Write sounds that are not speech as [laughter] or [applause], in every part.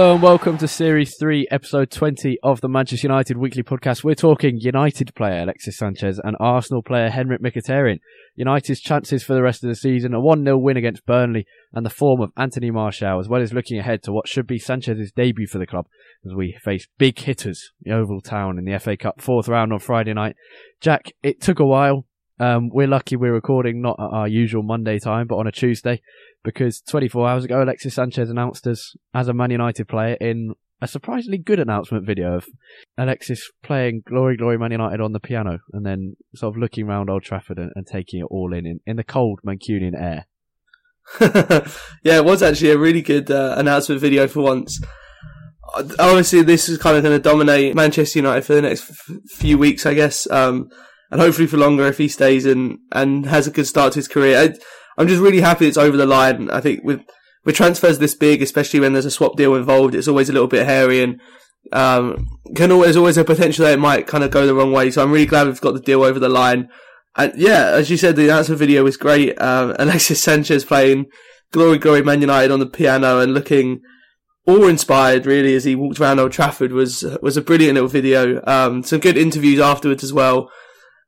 Hello and welcome to Series 3, Episode 20 of the Manchester United Weekly Podcast. We're talking United player Alexis Sanchez and Arsenal player Henrik Mkhitaryan. United's chances for the rest of the season, a 1-0 win against Burnley and the form of Anthony Martial, as well as looking ahead to what should be Sanchez's debut for the club as we face big hitters, the Yeovil Town in the FA Cup fourth round on Friday night. Jack, it took a while. Um, we're lucky we're recording not at our usual Monday time, but on a Tuesday because 24 hours ago, Alexis Sanchez announced us as a Man United player in a surprisingly good announcement video of Alexis playing Glory Glory Man United on the piano and then sort of looking around Old Trafford and, and taking it all in, in in the cold Mancunian air. [laughs] yeah, it was actually a really good uh, announcement video for once. Obviously, this is kind of going to dominate Manchester United for the next f- few weeks, I guess, um, and hopefully for longer if he stays and, and has a good start to his career. I, I'm just really happy it's over the line. I think with with transfers this big, especially when there's a swap deal involved, it's always a little bit hairy and um, can always always a potential that it might kind of go the wrong way. So I'm really glad we've got the deal over the line. And yeah, as you said, the announcement video was great. Um, [laughs] Alexis Sanchez playing "Glory, Glory, Man United" on the piano and looking awe-inspired really as he walked around Old Trafford was was a brilliant little video. Um, some good interviews afterwards as well.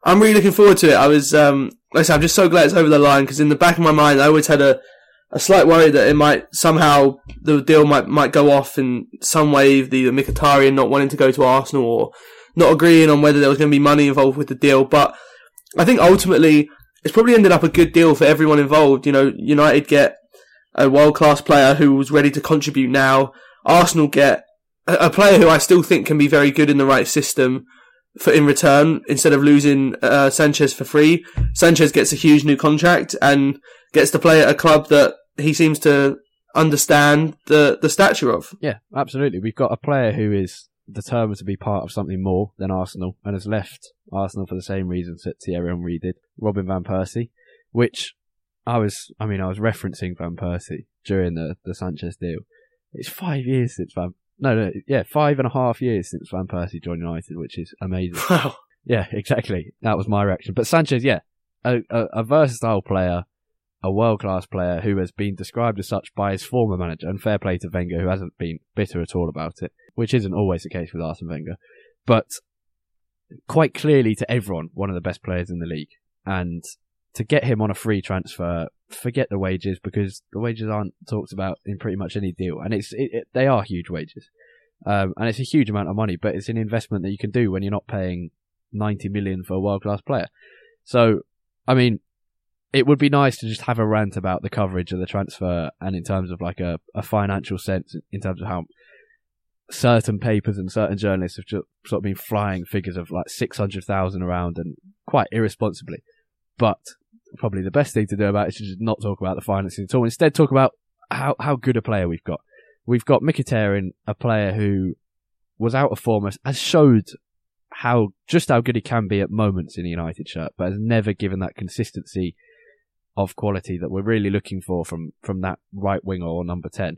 I'm really looking forward to it. I was, um, like I said, I'm just so glad it's over the line because in the back of my mind, I always had a, a slight worry that it might somehow the deal might might go off in some way. The Mkhitaryan not wanting to go to Arsenal or not agreeing on whether there was going to be money involved with the deal. But I think ultimately it's probably ended up a good deal for everyone involved. You know, United get a world class player who was ready to contribute now. Arsenal get a player who I still think can be very good in the right system for in return instead of losing uh, Sanchez for free. Sanchez gets a huge new contract and gets to play at a club that he seems to understand the the stature of. Yeah, absolutely. We've got a player who is determined to be part of something more than Arsenal and has left Arsenal for the same reasons that Thierry Henry did. Robin van Persie, which I was, I mean, I was referencing Van Persie during the the Sanchez deal. It's five years since Van no, no, yeah, five and a half years since Van Persie joined United, which is amazing. [laughs] Wow. Yeah, exactly. That was my reaction. But Sanchez, yeah, a, a, a versatile player, a world class player who has been described as such by his former manager, and fair play to Wenger, who hasn't been bitter at all about it, which isn't always the case with Arsene Wenger. But quite clearly to everyone, one of the best players in the league. And to get him on a free transfer, forget the wages because the wages aren't talked about in pretty much any deal, and it's it, it, they are huge wages, um, and it's a huge amount of money, but it's an investment that you can do when you're not paying ninety million for a world class player. So, I mean, it would be nice to just have a rant about the coverage of the transfer and in terms of like a, a financial sense, in terms of how certain papers and certain journalists have just sort of been flying figures of like 600,000 around and quite irresponsibly. But probably the best thing to do about it is not talk about the finances at all. Instead, talk about how, how good a player we've got. We've got Mkhitaryan, a player who was out of form, has showed how just how good he can be at moments in a United shirt, but has never given that consistency of quality that we're really looking for from from that right winger or number ten.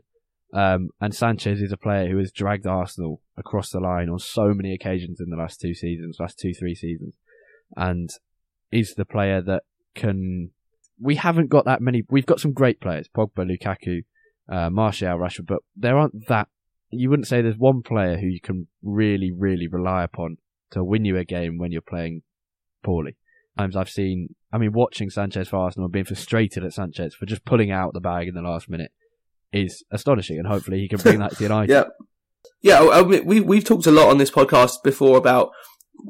Um, and Sanchez is a player who has dragged Arsenal across the line on so many occasions in the last two seasons, last two three seasons, and is the player that can. We haven't got that many. We've got some great players: Pogba, Lukaku, uh, Martial, Rashford, but there aren't that. You wouldn't say there's one player who you can really, really rely upon to win you a game when you're playing poorly. Times I've seen, I mean, watching Sanchez for Arsenal and being frustrated at Sanchez for just pulling out the bag in the last minute is astonishing, and hopefully he can bring that to [laughs] United. yeah, yeah. I mean, we we've talked a lot on this podcast before about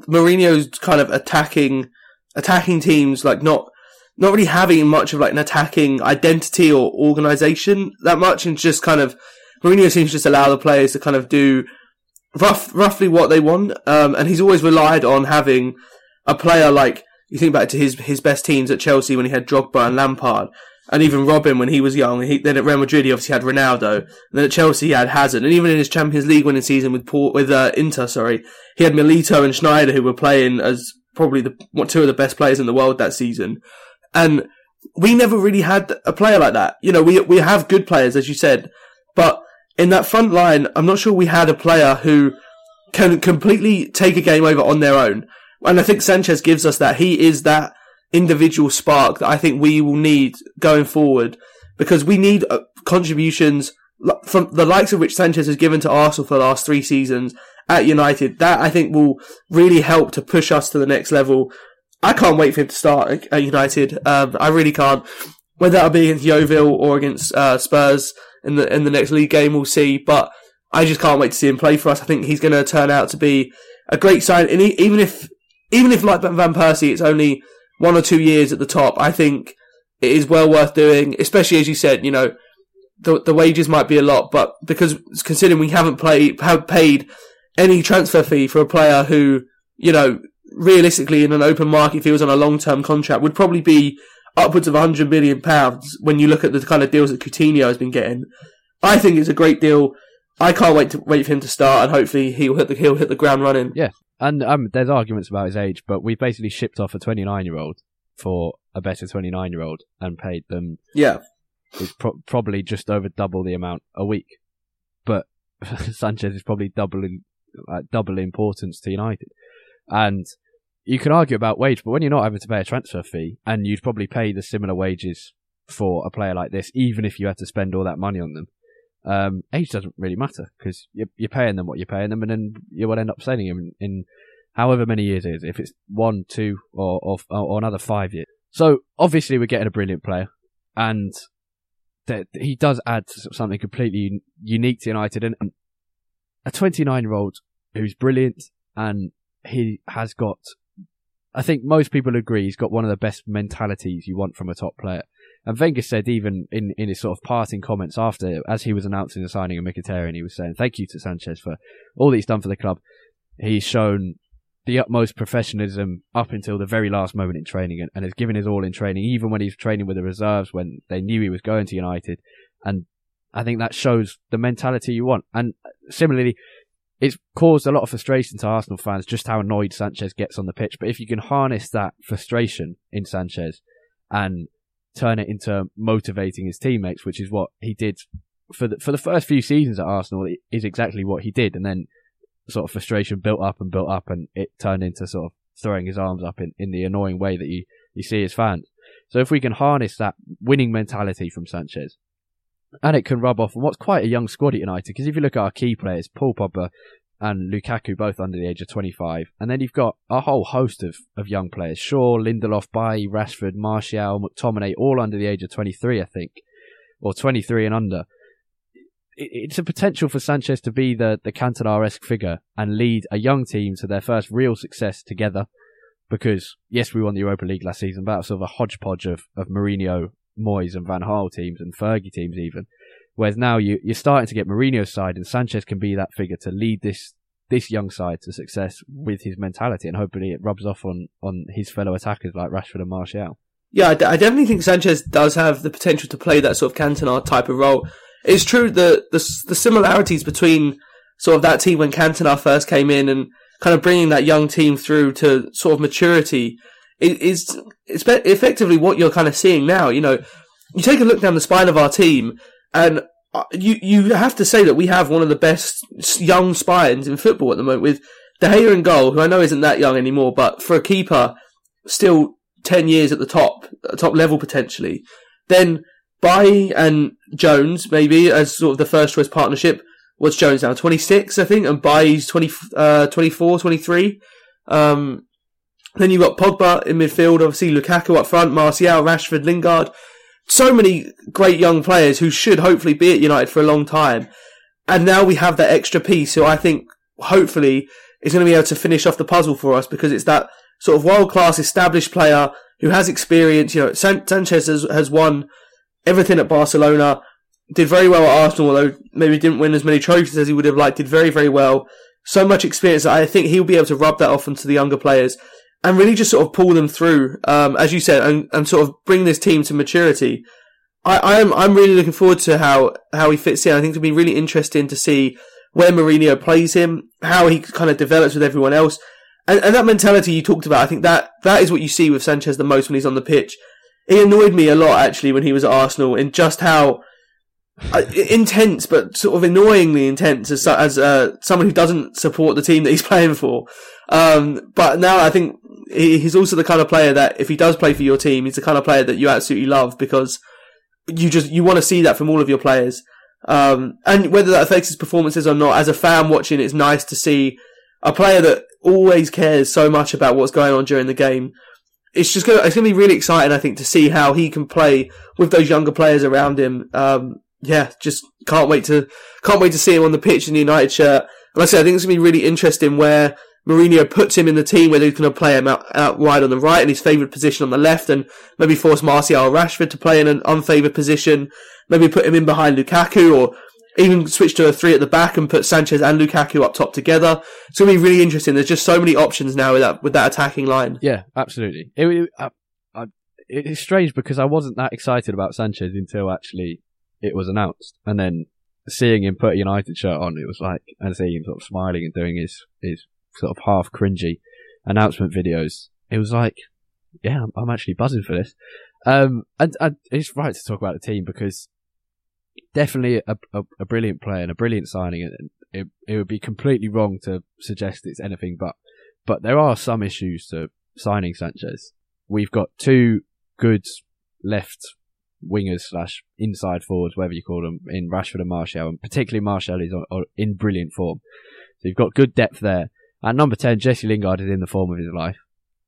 Mourinho's kind of attacking attacking teams, like not not really having much of like an attacking identity or organization that much, and just kind of Mourinho seems to just allow the players to kind of do rough, roughly what they want. Um, and he's always relied on having a player like you think back to his his best teams at Chelsea when he had Drogba and Lampard, and even Robben when he was young. He, then at Real Madrid he obviously had Ronaldo, and then at Chelsea he had Hazard, and even in his Champions League winning season with Port, with uh, Inter, sorry, he had Milito and Sneijder who were playing as probably the two of the best players in the world that season, and we never really had a player like that. You know, we we have good players as you said, but in that front line, I'm not sure we had a player who can completely take a game over on their own. And I think Sanchez gives us that. He is that individual spark that I think we will need going forward because we need uh, contributions from the likes of which Sanchez has given to Arsenal for the last three seasons at United. That I think will really help to push us to the next level. I can't wait for him to start at United. Um, I really can't. Whether that'll be against Yeovil or against uh, Spurs in the in the next league game, we'll see. But I just can't wait to see him play for us. I think he's going to turn out to be a great sign. And he, even if even if like Van Persie, it's only one or two years at the top. I think it is well worth doing, especially as you said. You know, the the wages might be a lot, but because considering we haven't played have paid any transfer fee for a player who you know realistically in an open market if he was on a long term contract would probably be upwards of 100 million pounds when you look at the kind of deals that Coutinho has been getting. I think it's a great deal. I can't wait to wait for him to start, and hopefully he'll hit the he'll hit the ground running. Yeah, and um, there's arguments about his age, but we basically shipped off a 29 year old for a better 29 year old and paid them. Yeah, it's pro- probably just over double the amount a week, but [laughs] Sanchez is probably doubling uh, double importance to United, and you can argue about wage, but when you're not having to pay a transfer fee and you'd probably pay the similar wages for a player like this, even if you had to spend all that money on them, um, age doesn't really matter because you're, you're, paying them what you're paying them, and then you will end up selling him in, in however many years it is, if it's one, two, or, or, or another five years. So obviously we're getting a brilliant player, and that he does add something completely unique to United, and a 29 year old who's brilliant, and he has got I think most people agree he's got one of the best mentalities you want from a top player. And Wenger said even in, in his sort of parting comments after, as he was announcing the signing of Mkhitaryan, he was saying, thank you to Sanchez for all that he's done for the club. He's shown the utmost professionalism up until the very last moment in training and, and has given his all in training, even when he's training with the reserves when they knew he was going to United. And I think that shows the mentality you want. And similarly, it's caused a lot of frustration to Arsenal fans just how annoyed Sanchez gets on the pitch. But if you can harness that frustration in Sanchez and turn it into motivating his teammates, which is what he did for the for the first few seasons at Arsenal, is exactly what he did. And then sort of frustration built up and built up, and it turned into sort of throwing his arms up in, in the annoying way that you you see his fans. So if we can harness that winning mentality from Sanchez and it can rub off on what's quite a young squad at United. Because if you look at our key players, Paul Pogba and Lukaku, both under the age of 25, and then you've got a whole host of, of young players: Shaw, Lindelof, Bailly, Rashford, Martial, McTominay, all under the age of 23, I think, or 23 and under. It's a potential for Sanchez to be the, the Cantona-esque figure and lead a young team to their first real success together. because yes, we won the Europa League last season, but was sort of a hodgepodge of, of Mourinho, Moyes and Van Gaal teams and Fergie teams even. Whereas now you, you're starting to get Mourinho's side and Sanchez can be that figure to lead this, this young side to success with his mentality and hopefully it rubs off on, on his fellow attackers like Rashford and Martial. Yeah, I, d- I definitely think Sanchez does have the potential to play that sort of Cantona type of role. It's true that the, the similarities between sort of that team when Cantona first came in and kind of bringing that young team through to sort of maturity is, is effectively what you're kind of seeing now. You know, you take a look down the spine of our team and uh, you you have to say that we have one of the best young spines in football at the moment with De Gea in goal, who I know isn't that young anymore, but for a keeper, still ten years at the top, top level potentially. Then Bailly and Jones maybe as sort of the first choice partnership. What's Jones now? Twenty six, I think, and Bailly's 20, uh, 24, 23. Um, then you've got Pogba in midfield, obviously Lukaku up front, Martial, Rashford, Lingard so many great young players who should hopefully be at United for a long time. And now we have that extra piece who I think hopefully is going to be able to finish off the puzzle for us because it's that sort of world class established player who has experience. You know, San- Sanchez has, has won everything at Barcelona, did very well at Arsenal, although maybe didn't win as many trophies as he would have liked, did very, very well. So much experience that I think he'll be able to rub that off onto the younger players and really just sort of pull them through, um, as you said, and, and sort of bring this team to maturity. I, I'm I'm really looking forward to how how he fits in. I think it'll be really interesting to see where Mourinho plays him, how he kind of develops with everyone else, and, and that mentality you talked about. I think that that is what you see with Sanchez the most when he's on the pitch. He annoyed me a lot actually when he was at Arsenal in just how uh, intense, but sort of annoyingly intense as as uh, someone who doesn't support the team that he's [laughs] playing for. Um, but now I think he's also the kind of player that if he does play for your team, he's the kind of player that you absolutely love because you just you want to see that from all of your players. Um, and whether that affects his performances or not, as a fan watching, it's nice to see a player that always cares so much about what's going on during the game. It's just gonna, it's gonna be really exciting, I think, to see how he can play with those younger players around him. Um, yeah, just can't wait to, can't wait to see him on the pitch in the United shirt. And like I said, I think it's gonna be really interesting where Mourinho puts him in the team where he's going to play him out, out wide on the right in his favoured position on the left and maybe force Martial or Rashford to play in an unfavoured position. Maybe put him in behind Lukaku or even switch to a three at the back and put Sanchez and Lukaku up top together. It's going to be really interesting. There's just so many options now with that, with that attacking line. Yeah, absolutely. It, it, uh, I, I, it's strange because I wasn't that excited about Sanchez until actually it was announced. And then seeing him put a United shirt on, it was like, and seeing him sort of smiling and doing his, his sort of half cringy announcement videos. It was like, yeah, I'm, I'm actually buzzing for this. Um, and, and, it's right to talk about the team because definitely a, a, a brilliant player and a brilliant signing. And it, it would be completely wrong to suggest it's anything but, but there are some issues to signing Sanchez. We've got two good left wingers slash inside forwards, whatever you call them, in Rashford and Martial, and particularly Martial is on, on, in brilliant form. So you've got good depth there. At number 10, Jesse Lingard is in the form of his life.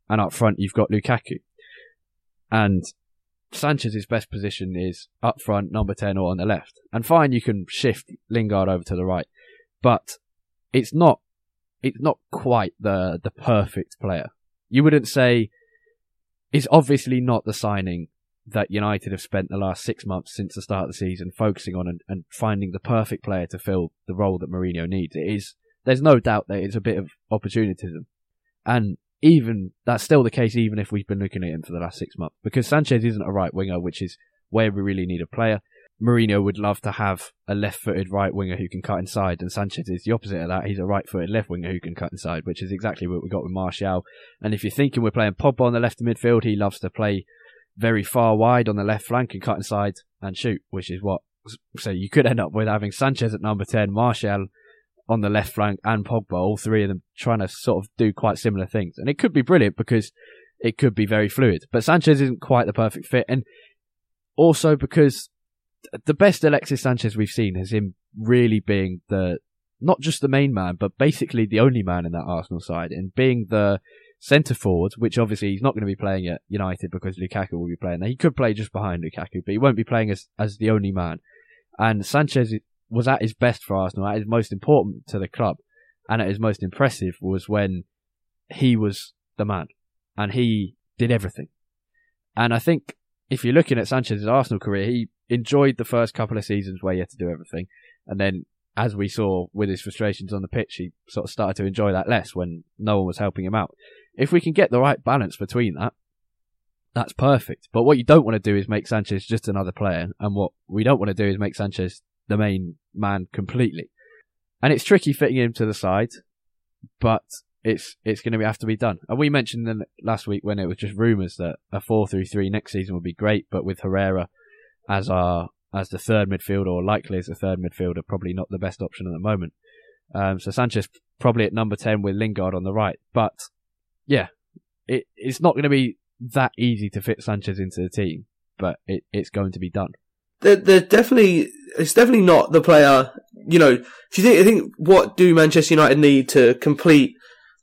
And up front, you've got Lukaku. And Sanchez's best position is up front, number 10 or on the left. And fine, you can shift Lingard over to the right. But it's not, it's not quite the, the perfect player. You wouldn't say, it's obviously not the signing that United have spent the last six months since the start of the season focusing on and, and finding the perfect player to fill the role that Mourinho needs. It is there's no doubt that it's a bit of opportunism. And even that's still the case, even if we've been looking at him for the last six months, because Sanchez isn't a right winger, which is where we really need a player. Mourinho would love to have a left-footed right winger who can cut inside, and Sanchez is the opposite of that. He's a right-footed left winger who can cut inside, which is exactly what we got with Martial. And if you're thinking we're playing Pogba on the left midfield, he loves to play very far wide on the left flank and cut inside and shoot, which is what. So you could end up with having Sanchez at number ten, Martial on the left flank and Pogba, all three of them trying to sort of do quite similar things. And it could be brilliant because it could be very fluid. But Sanchez isn't quite the perfect fit. And also because the best Alexis Sanchez we've seen has him really being the, not just the main man, but basically the only man in that Arsenal side and being the centre forward, which obviously he's not going to be playing at United because Lukaku will be playing there. He could play just behind Lukaku, but he won't be playing as, as the only man. And Sanchez was at his best for Arsenal, at his most important to the club, and at his most impressive was when he was the man. and he did everything. And I think if you're looking at Sanchez's Arsenal career, he enjoyed the first couple of seasons where he had to do everything, and then as we saw with his frustrations on the pitch, he sort of started to enjoy that less when no one was helping him out. If we can get the right balance between that, that's perfect. But what you don't want to do is make Sanchez just another player, and what we don't want to do is make Sanchez the main man completely. And it's tricky fitting him to the side, but it's it's going to have to be done. And we mentioned then last week when it was just rumours that a four through three next season would be great, but with Herrera as our as the third midfielder or likely as the third midfielder, probably not the best option at the moment. Um, so Sanchez probably at number ten with Lingard on the right, but yeah, it it's not going to be that easy to fit Sanchez into the team, but it, it's going to be done. They're, they're definitely it's definitely not the player. You know, if you think, I think what do Manchester United need to complete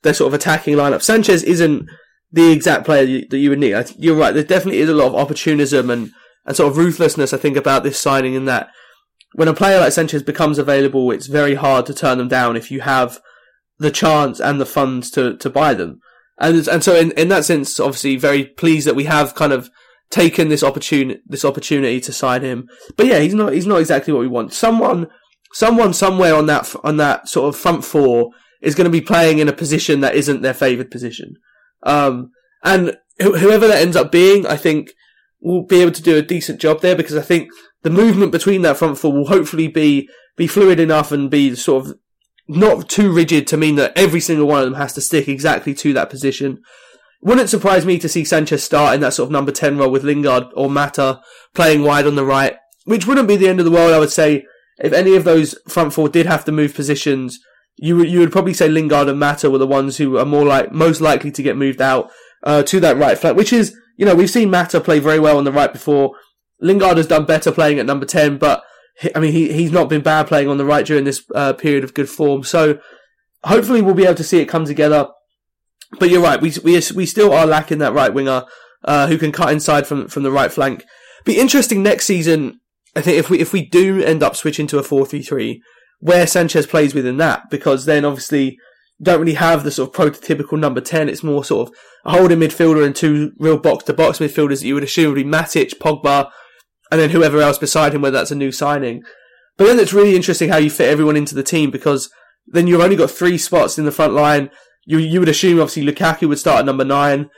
their sort of attacking lineup? Sanchez isn't the exact player you, that you would need. You're right. There definitely is a lot of opportunism and, and sort of ruthlessness. I think about this signing in that when a player like Sanchez becomes available, it's very hard to turn them down if you have the chance and the funds to, to buy them. And, and so in, in that sense, obviously very pleased that we have kind of taken this opportunity, this opportunity to sign him. But yeah, he's not, he's not exactly what we want. Someone, someone somewhere on that, on that sort of front four is going to be playing in a position that isn't their favoured position. Um, and wh- whoever that ends up being, I think will be able to do a decent job there because I think the movement between that front four will hopefully be, be fluid enough and be sort of not too rigid to mean that every single one of them has to stick exactly to that position. Wouldn't surprise me to see Sanchez start in that sort of number 10 role with Lingard or Mata playing wide on the right, which wouldn't be the end of the world, I would say. If any of those front four did have to move positions, you would, you would probably say Lingard and Mata were the ones who are more like, most likely to get moved out, uh, to that right flank, which is, you know, we've seen Mata play very well on the right before. Lingard has done better playing at number 10, but I mean, he, he's not been bad playing on the right during this uh, period of good form. So hopefully we'll be able to see it come together. But you're right, we, we, we still are lacking that right winger uh, who can cut inside from, from the right flank. Be interesting next season. I think if we if we do end up switching to a four three three, where Sanchez plays within that, because then obviously don't really have the sort of prototypical number 10. It's more sort of a holding midfielder and two real box to box midfielders that you would assume would be Matic, Pogba, and then whoever else beside him, whether that's a new signing. But then it's really interesting how you fit everyone into the team because then you've only got three spots in the front line. You you would assume obviously Lukaku would start at number nine,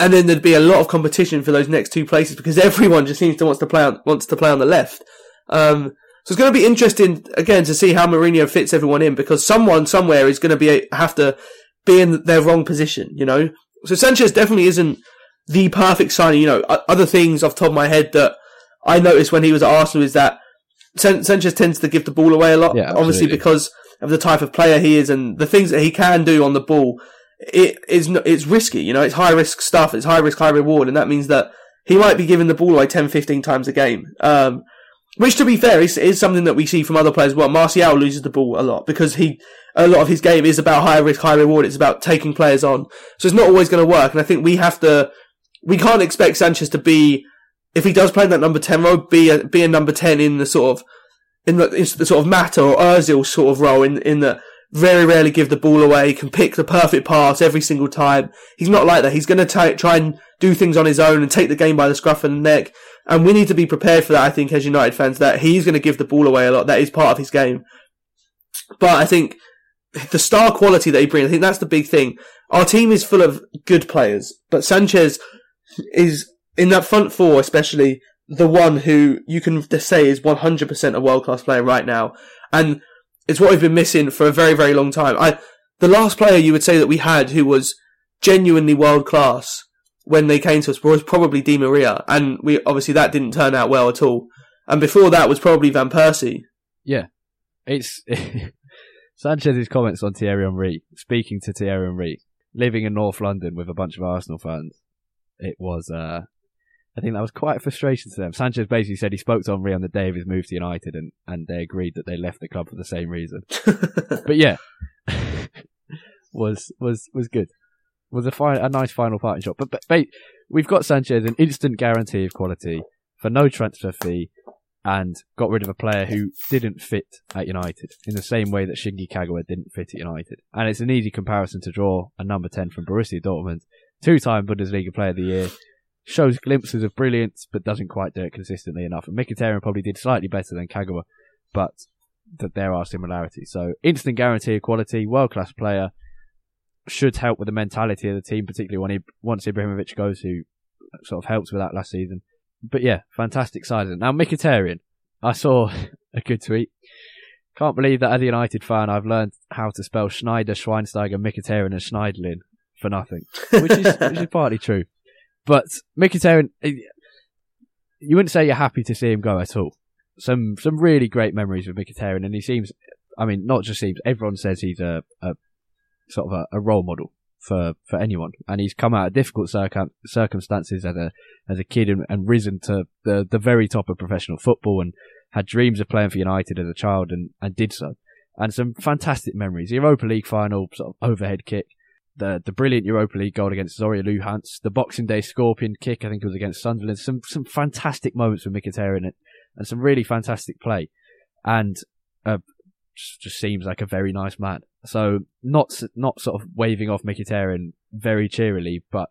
and then there'd be a lot of competition for those next two places because everyone just seems to wants to play on wants to play on the left. Um, so it's going to be interesting again to see how Mourinho fits everyone in because someone somewhere is going to be have to be in their wrong position. You know, so Sanchez definitely isn't the perfect signing. You know, other things off the top of my head that I noticed when he was at Arsenal is that Sanchez tends to give the ball away a lot. Yeah, obviously because of the type of player he is and the things that he can do on the ball. It is it's risky, you know, it's high risk stuff, it's high risk, high reward, and that means that he might be giving the ball away 10, 15 times a game. Um, which to be fair is, is something that we see from other players well. Martial loses the ball a lot because he, a lot of his game is about high risk, high reward. It's about taking players on. So it's not always going to work. And I think we have to, we can't expect Sanchez to be, if he does play in that number 10 role, be a, be a number 10 in the sort of, in the, in the sort of Mata or Ozil sort of role in, in the very rarely give the ball away, can pick the perfect pass every single time. He's not like that. He's going to try and do things on his own and take the game by the scruff of the neck. And we need to be prepared for that, I think, as United fans, that he's going to give the ball away a lot. That is part of his game. But I think the star quality that he brings, I think that's the big thing. Our team is full of good players, but Sanchez is in that front four, especially the one who you can say is 100% a world class player right now. And it's what we've been missing for a very, very long time. I, the last player you would say that we had who was genuinely world class when they came to us was probably Di Maria. And we, obviously that didn't turn out well at all. And before that was probably Van Persie. Yeah, it's [laughs] Sanchez's comments on Thierry Henry, speaking to Thierry Henry, living in North London with a bunch of Arsenal fans. It was, uh, I think that was quite a frustration to them. Sanchez basically said he spoke to Henry on the day of his move to United, and and they agreed that they left the club for the same reason. [laughs] but yeah, [laughs] was was was good. Was a fine, a nice final parting shot. But, but, we've got Sanchez an instant guarantee of quality for no transfer fee, and got rid of a player who didn't fit at United in the same way that Shinji Kagawa didn't fit at United. And it's an easy comparison to draw a number ten from Borussia Dortmund two-time Bundesliga Player of the Year. Shows glimpses of brilliance, but doesn't quite do it consistently enough. And Mkhitaryan probably did slightly better than Kagawa, but that there are similarities. So instant guarantee of quality, world-class player, should help with the mentality of the team, particularly when he once Ibrahimovic goes, who sort of helped with that last season. But yeah, fantastic signing. Now Mkhitaryan, I saw [laughs] a good tweet. Can't believe that as a United fan, I've learned how to spell Schneider, Schweinsteiger, Mkhitaryan, and Schneiderlin for nothing, which is which is partly true. But Mkhitaryan, eh, you wouldn't say you're happy to see him go at all. Some some really great memories with Mkhitaryan, and he seems, I mean, not just seems. Everyone says he's a, a sort of a, a role model for, for anyone. And he's come out of difficult circum- circumstances as a as a kid and, and, risen to the the very top of professional football and had dreams of playing for United as a child and, and did so. And some fantastic memories. Europa League final sort of overhead kick, the the brilliant Europa League goal against Zorya Luhansk, the Boxing Day scorpion kick, I think it was against Sunderland. Some some fantastic moments with Mkhitaryan and some really fantastic play. And uh, just seems like a very nice man. So not not sort of waving off Mkhitaryan very cheerily, but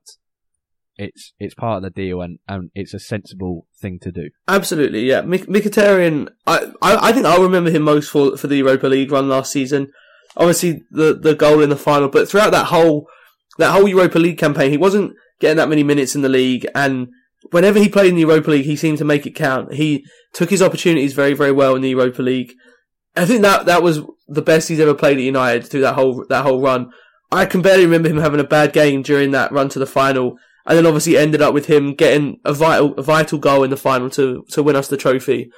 it's it's part of the deal and, and it's a sensible thing to do. Absolutely, yeah. Mkhitaryan, I, I I think I'll remember him most for for the Europa League run last season. Obviously, the the goal in the final, but throughout that whole that whole Europa League campaign, he wasn't getting that many minutes in the league, and whenever he played in the Europa League, he seemed to make it count. He took his opportunities very very well in the Europa League. I think that that was the best he's ever played at United through that whole that whole run. I can barely remember him having a bad game during that run to the final, and then obviously ended up with him getting a vital a vital goal in the final to to win us the trophy.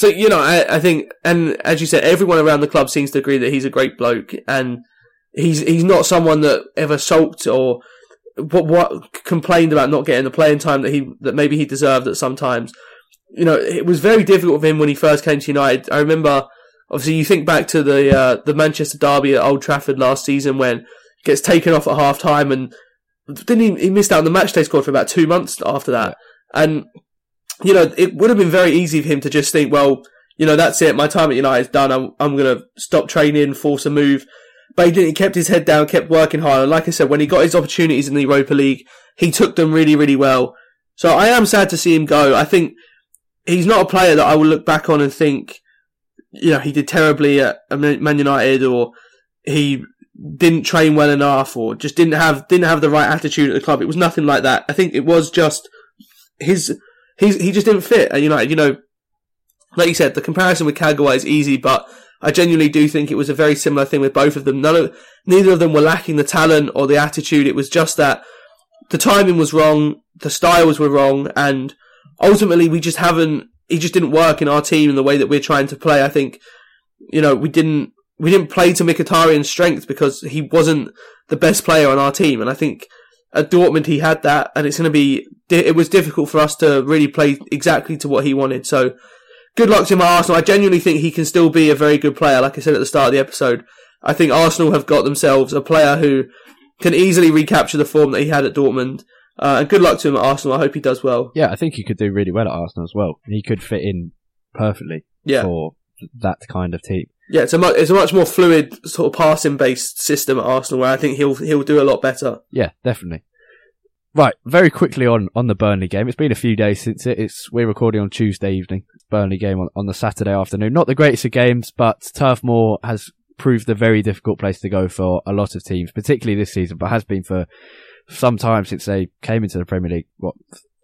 So you know, I, I think, and as you said, everyone around the club seems to agree that he's a great bloke, and he's he's not someone that ever sulked or what what complained about not getting the playing time that he that maybe he deserved at sometimes. You know, it was very difficult for him when he first came to United. I remember Obviously, you think back to the uh, the Manchester derby at Old Trafford last season when he gets taken off at half time and didn't he, he missed out on the matchday squad for about two months after that. And you know, it would have been very easy for him to just think, well, you know, that's it. My time at United is done. I'm I'm gonna stop training, force a move. But he didn't. He kept his head down, kept working hard. And like I said, when he got his opportunities in the Europa League, he took them really, really well. So I am sad to see him go. I think he's not a player that I will look back on and think, you know, he did terribly at Man United or he didn't train well enough or just didn't have didn't have the right attitude at the club. It was nothing like that. I think it was just his he's he just didn't fit at United. You know, like you said, the comparison with Kagawa is easy, but I genuinely do think it was a very similar thing with both of them. None of neither of them were lacking the talent or the attitude. It was just that the timing was wrong, the styles were wrong, and ultimately we just haven't he just didn't work in our team in the way that we're trying to play. I think, you know, we didn't we didn't play to Mkhitaryan's strength because he wasn't the best player on our team, and I think at Dortmund he had that, and it's going to be it was difficult for us to really play exactly to what he wanted. So. Good luck to him at Arsenal. I genuinely think he can still be a very good player. Like I said at the start of the episode, I think Arsenal have got themselves a player who can easily recapture the form that he had at Dortmund. Uh, and good luck to him at Arsenal. I hope he does well. Yeah, I think he could do really well at Arsenal as well. He could fit in perfectly yeah. for that kind of team. Yeah, it's a much, it's a much more fluid sort of passing based system at Arsenal where I think he'll he'll do a lot better. Yeah, definitely. Right, very quickly on, on the Burnley game. It's been a few days since it. It's we're recording on Tuesday evening. Burnley game on, on the Saturday afternoon. Not the greatest of games, but Turf Moor has proved a very difficult place to go for a lot of teams, particularly this season, but has been for some time since they came into the Premier League. What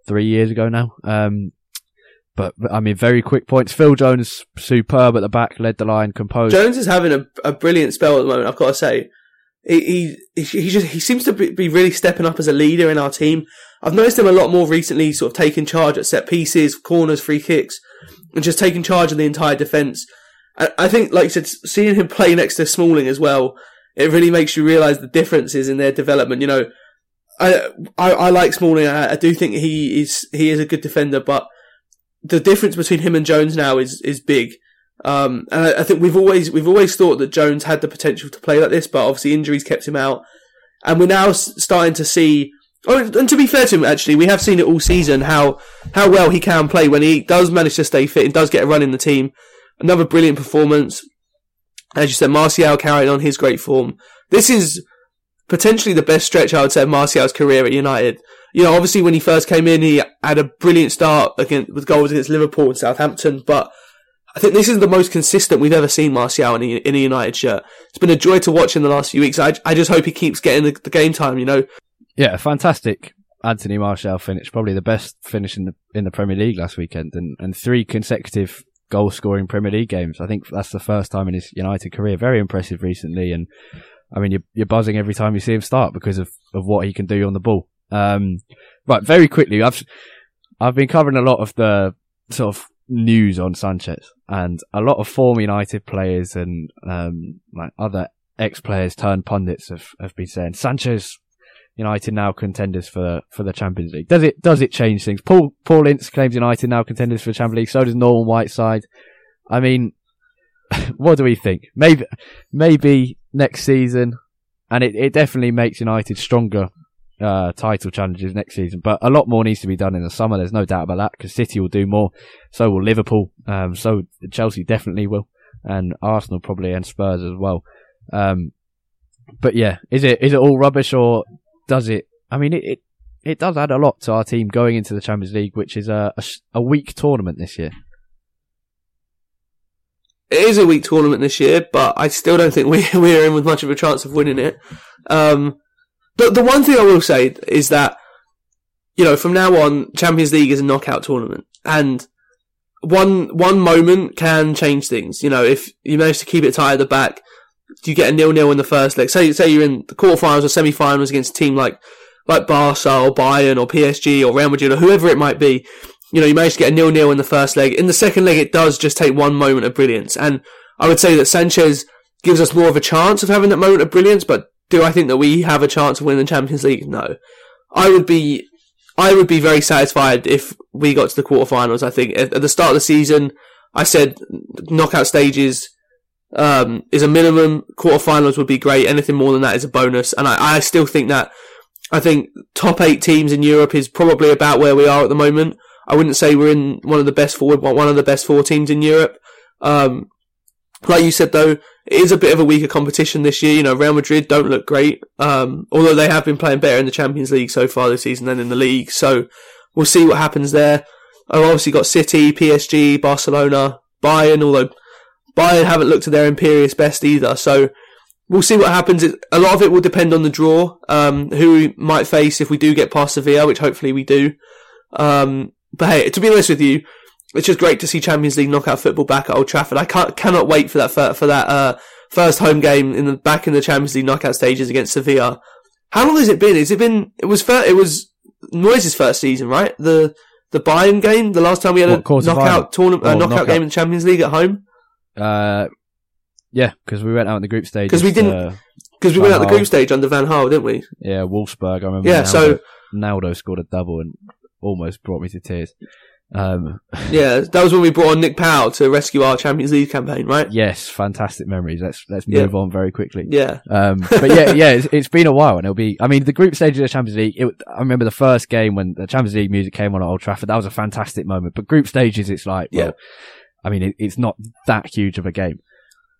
three years ago now? Um, but, I mean, very quick points. Phil Jones, superb at the back, led the line, composed. Jones is having a, a brilliant spell at the moment. I've got to say, he he he, just he seems to be really stepping up as a leader in our team. I've noticed him a lot more recently, sort of taking charge at set pieces, corners, free kicks, and just taking charge of the entire defence. I, think, like you said, seeing him play next to Smalling as well, it really makes you realise the differences in their development. You know, I, I, I like Smalling. I, I, do think he is he is a good defender, but the difference between him and Jones now is is big. Um, and I, I, think we've always we've always thought that Jones had the potential to play like this, but obviously injuries kept him out. And we're now starting to see. Oh, and to be fair to him, actually, we have seen it all season how how well he can play when he does manage to stay fit and does get a run in the team. Another brilliant performance. As you said, Martial carried on his great form. This is potentially the best stretch I would say of Martial's career at United. You know, obviously when he first came in, he had a brilliant start against, with goals against Liverpool and Southampton, but I think this is the most consistent we've ever seen Martial in a, in a United shirt. It's been a joy to watch in the last few weeks. I, I just hope he keeps getting the, the game time, you know. Yeah, fantastic Anthony Martial finish, probably the best finish in the in the Premier League last weekend, and, and three consecutive goal scoring Premier League games. I think that's the first time in his United career. Very impressive recently, and I mean you're, you're buzzing every time you see him start because of, of what he can do on the ball. Um, right, very quickly, I've I've been covering a lot of the sort of news on Sanchez, and a lot of former United players and um, like other ex players turned pundits have, have been saying Sanchez United now contenders for for the Champions League. Does it does it change things? Paul Paul Ince claims United now contenders for the Champions League. So does Norman Whiteside. I mean, [laughs] what do we think? Maybe maybe next season, and it, it definitely makes United stronger uh, title challenges next season. But a lot more needs to be done in the summer. There's no doubt about that because City will do more. So will Liverpool. Um, so Chelsea definitely will, and Arsenal probably and Spurs as well. Um, but yeah, is it is it all rubbish or does it? I mean, it, it, it does add a lot to our team going into the Champions League, which is a, a, a weak tournament this year. It is a weak tournament this year, but I still don't think we [laughs] we're in with much of a chance of winning it. Um, but the one thing I will say is that you know from now on, Champions League is a knockout tournament, and one one moment can change things. You know, if you manage to keep it tight at the back, you get a nil nil in the first leg. Say say you're in the quarterfinals or semi-finals against a team like like Barca or Bayern or PSG or Real Madrid or whoever it might be. You know, you manage to get a nil nil in the first leg. In the second leg, it does just take one moment of brilliance, and I would say that Sanchez gives us more of a chance of having that moment of brilliance. But do I think that we have a chance of winning the Champions League? No. I would be I would be very satisfied if we got to the quarterfinals. I think at, the start of the season, I said knockout stages um, is a minimum. Quarterfinals would be great. Anything more than that is a bonus. And I, I still think that I think top eight teams in Europe is probably about where we are at the moment. I wouldn't say we're in one of the best four, one of the best four teams in Europe. Um, like you said though, it is a bit of a weaker competition this year. You know, Real Madrid don't look great. Um, although they have been playing better in the Champions League so far this season than in the league. So we'll see what happens there. I've obviously got City, PSG, Barcelona, Bayern, although Bayern haven't looked at their imperious best either. So we'll see what happens. A lot of it will depend on the draw, um, who we might face if we do get past Sevilla, which hopefully we do. Um, but hey, to be honest with you, it's just great to see Champions League knockout football back at Old Trafford. I can't, cannot wait for that for, for that uh, first home game in the back in the Champions League knockout stages against Sevilla. How long has it been? Has it been? It was fir- it was Moyes' first season, right? The the Bayern game, the last time we had What, a knockout tournament, uh, knockout, knockout. game in the Champions League at home. Uh, yeah, because we went out in the group stage. 'Cause we didn't- Uh, Because we Van went out the group stage under Van Gaal, didn't we? yeah, Wolfsburg. I remember. Yeah, Naldo, so- Naldo scored a double and almost brought me to tears. Um, [laughs] Yeah, that was when we brought on Nick Powell to rescue our Champions League campaign, right? yes, fantastic memories. Let's let's Yeah. move on very quickly. Yeah. Um, but yeah, [laughs] yeah, it's, it's been a while, and it'll be. I mean, the group stage of the Champions League. It, I remember the first game when the Champions League music came on at Old Trafford. That was a fantastic moment. But group stages, it's like, well, Yeah. I mean, it, it's not that huge of a game.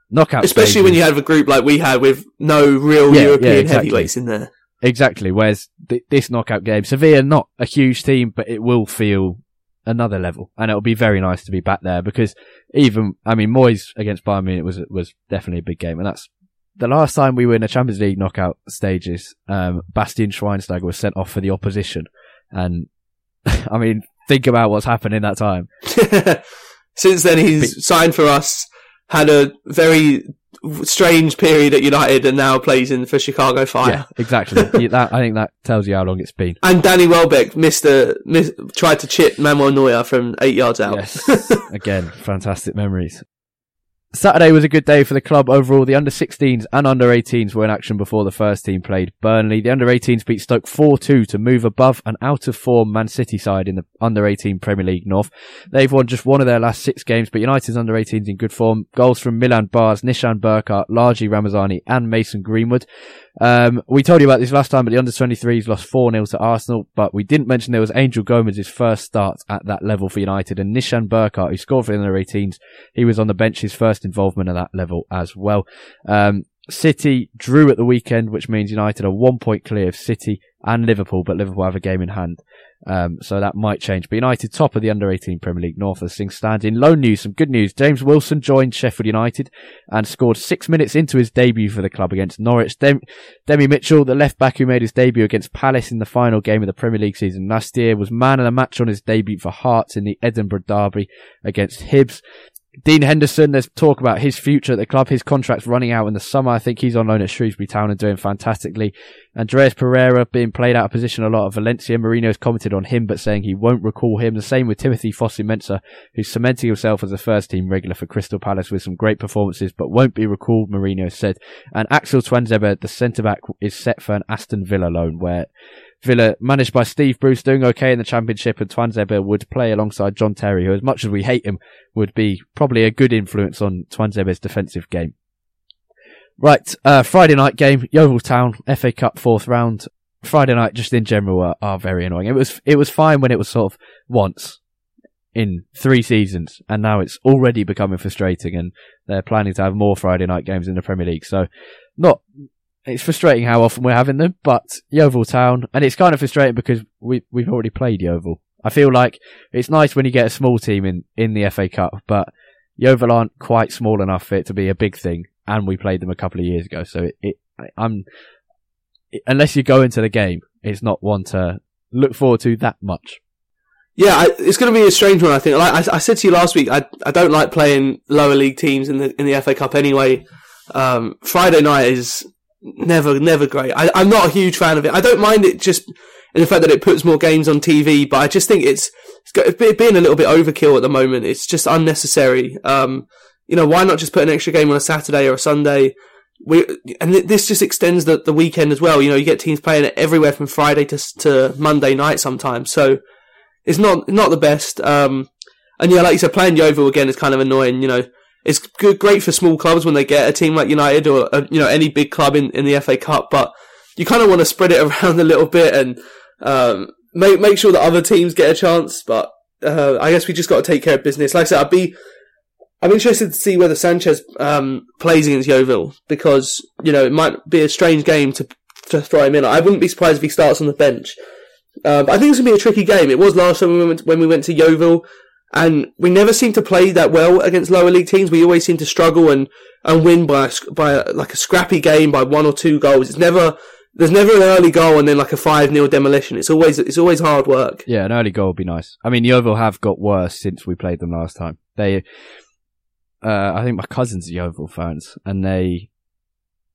Knockout, Especially when you have a group like we had with no real Yeah, yeah, European exactly. heavyweights in there. exactly. Whereas th- this knockout game, Sevilla, not a huge team, but it will feel another level, and it'll be very nice to be back there because even, I mean, Moyes against Bayern Munich was was definitely a big game, and that's the last time we were in the Champions League knockout stages. Um, Bastian Schweinsteiger was sent off for the opposition, and [laughs] I mean, think about what's happened in that time. [laughs] Since then, he's signed for us, had a very strange period at United, and now plays in for Chicago Fire. Yeah, exactly. [laughs] That, I think that tells you how long it's been. And Danny Welbeck missed a, miss, tried to chip Manuel Neuer from eight yards out. Yes. Again, [laughs] fantastic memories. Saturday was a good day for the club overall. The under 16s and under 18s were in action before the first team played Burnley. The under 18s beat Stoke 4-2 to move above an out of form Man City side in the under 18 Premier League North. They've won just one of their last six games, but United's under 18s in good form. Goals from Milan Bars, Nishan Burkart, Largie Ramazani and Mason Greenwood. Um, we told you about this last time, but the under 23s lost 4-0 to Arsenal, but we didn't mention there was Angel Gomes's first start at that level for United and Nishan Burkart, who scored for the under 18s. He was on the bench, his first involvement at that level as well. Um, City drew at the weekend, which means United are one point clear of City and Liverpool, but Liverpool have a game in hand. Um, so that might change. But United top of the under 18 Premier League North as things stand. In loan news, some good news. James Wilson joined Sheffield United and scored six minutes into his debut for the club against Norwich. Dem- Demi Mitchell, the left back who made his debut against Palace in the final game of the Premier League season last year, was man of the match on his debut for Hearts in the Edinburgh Derby against Hibs. Dean Henderson, there's talk about his future at the club. His contract's running out in the summer. I think he's on loan at Shrewsbury Town and doing fantastically. Andreas Pereira being played out of position a lot at Valencia. Mourinho's commented on him, but saying he won't recall him. The same with Timothy Fosu-Mensah, who's cementing himself as a first team regular for Crystal Palace with some great performances, but won't be recalled, Mourinho said. And Axel Tuanzebe, the centre back, is set for an Aston Villa loan, where Villa, managed by Steve Bruce, doing okay in the championship, and Tuanzebe would play alongside John Terry, who, as much as we hate him, would be probably a good influence on Tuanzebe's defensive game. Right, uh, Friday night game, Yeovil Town, FA Cup fourth round. Friday night, just in general, are, are very annoying. It was it was fine when it was sort of once in three seasons, and now it's already becoming frustrating. And they're planning to have more Friday night games in the Premier League. So, not it's frustrating how often we're having them, but Yeovil Town, and it's kind of frustrating because we we've already played Yeovil. I feel like it's nice when you get a small team in in the FA Cup, but Yeovil aren't quite small enough for it to be a big thing, and we played them a couple of years ago. So it, it I'm unless you go into the game, it's not one to look forward to that much. Yeah, I, it's going to be a strange one. I think. Like I, I, said to you last week, I I don't like playing lower league teams in the in the FA Cup anyway. Um, Friday night is never never great. I, I'm not a huge fan of it. I don't mind it just in the fact that it puts more games on TV, but I just think it's it's being a little bit overkill at the moment. It's just unnecessary. Um, you know, why not just put an extra game on a Saturday or a Sunday? We and this just extends the, the weekend as well. You know, you get teams playing everywhere from Friday to to Monday night sometimes. So it's not not the best. Um, and yeah, like you said, playing Yeovil again is kind of annoying. You know, it's good, great for small clubs when they get a team like United or uh, you know any big club in, in the FA Cup, but you kind of want to spread it [laughs] around a little bit and um, make make sure that other teams get a chance. But uh, I guess we just got to take care of business. Like I said, I'd be I'm interested to see whether Sanchez um, plays against Yeovil because you know it might be a strange game to to throw him in. I wouldn't be surprised if he starts on the bench. Uh, but I think it's gonna be a tricky game. It was last time when we went when we went to Yeovil. And we never seem to play that well against lower league teams. We always seem to struggle and, and win by by like a scrappy game by one or two goals. It's never there's never an early goal and then like a five 0 demolition. It's always it's always hard work. Yeah, an early goal would be nice. I mean, Yeovil have got worse since we played them last time. They, uh, I think my cousins are Yeovil fans, and they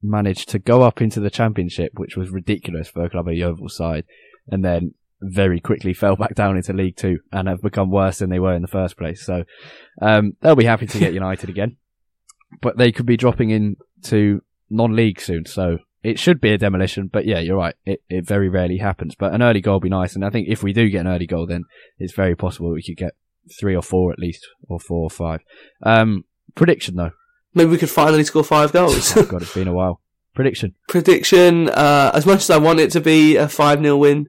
managed to go up into the championship, which was ridiculous for a club of Yeovil side, and then very quickly fell back down into League Two and have become worse than they were in the first place. So um, they'll be happy to get [laughs] United again, but they could be dropping into non-league soon. So it should be a demolition. But yeah, you're right. It it very rarely happens. But an early goal would be nice, and I think if we do get an early goal, then it's very possible we could get three or four at least, or four or five. Um, prediction though. Maybe we could finally score five goals. [laughs] oh God, it's been a while. Prediction. Prediction. Uh, as much as I want it to be a five 0 win,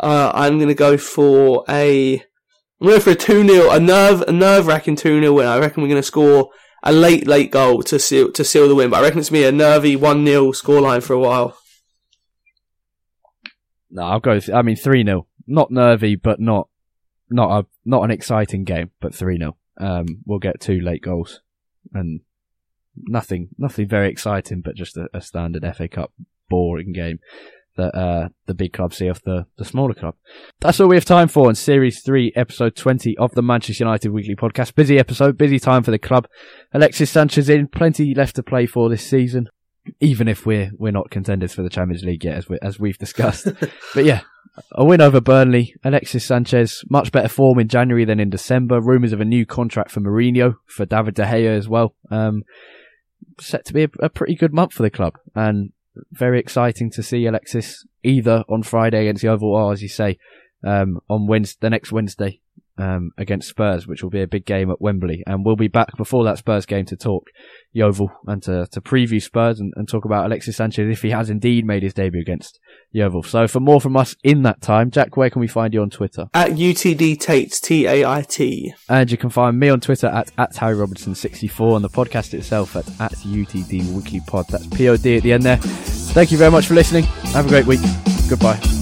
uh, I'm going to go for a. I'm going for a two 0 a nerve, a nerve wracking two 0 win. I reckon we're going to score a late, late goal to seal to seal the win. But I reckon it's me a nervy one 0 scoreline for a while. No, I'll go. I mean, three 0 Not nervy, but not not a not an exciting game, but three 0 um, We'll get two late goals and nothing nothing very exciting, but just a, a standard FA Cup boring game that uh, the big club see off the, the smaller club. That's all we have time for in Series 3, Episode 20 of the Manchester United Weekly Podcast. Busy episode, busy time for the club. Alexis Sanchez in, plenty left to play for this season, even if we're we're not contenders for the Champions League yet, as, we, as we've discussed. [laughs] but yeah, a win over Burnley. Alexis Sanchez, much better form in January than in December. Rumours of a new contract for Mourinho, for David De Gea as well. Um, set to be a, a pretty good month for the club. And very exciting to see Alexis either on Friday against Yeovil or, as you say, um, on Wednesday, the next Wednesday um, against Spurs, which will be a big game at Wembley. And we'll be back before that Spurs game to talk Yeovil and to, to preview Spurs and, and talk about Alexis Sanchez if he has indeed made his debut against Yeovil. So for more from us in that time, Jack, where can we find you on Twitter? At UTD Tait, T A I T. And you can find me on Twitter at, at Harry Robinson64 and the podcast itself at, at UTD Weekly Pod. That's POD at the end there. Thank you very much for listening. Have a great week. Goodbye.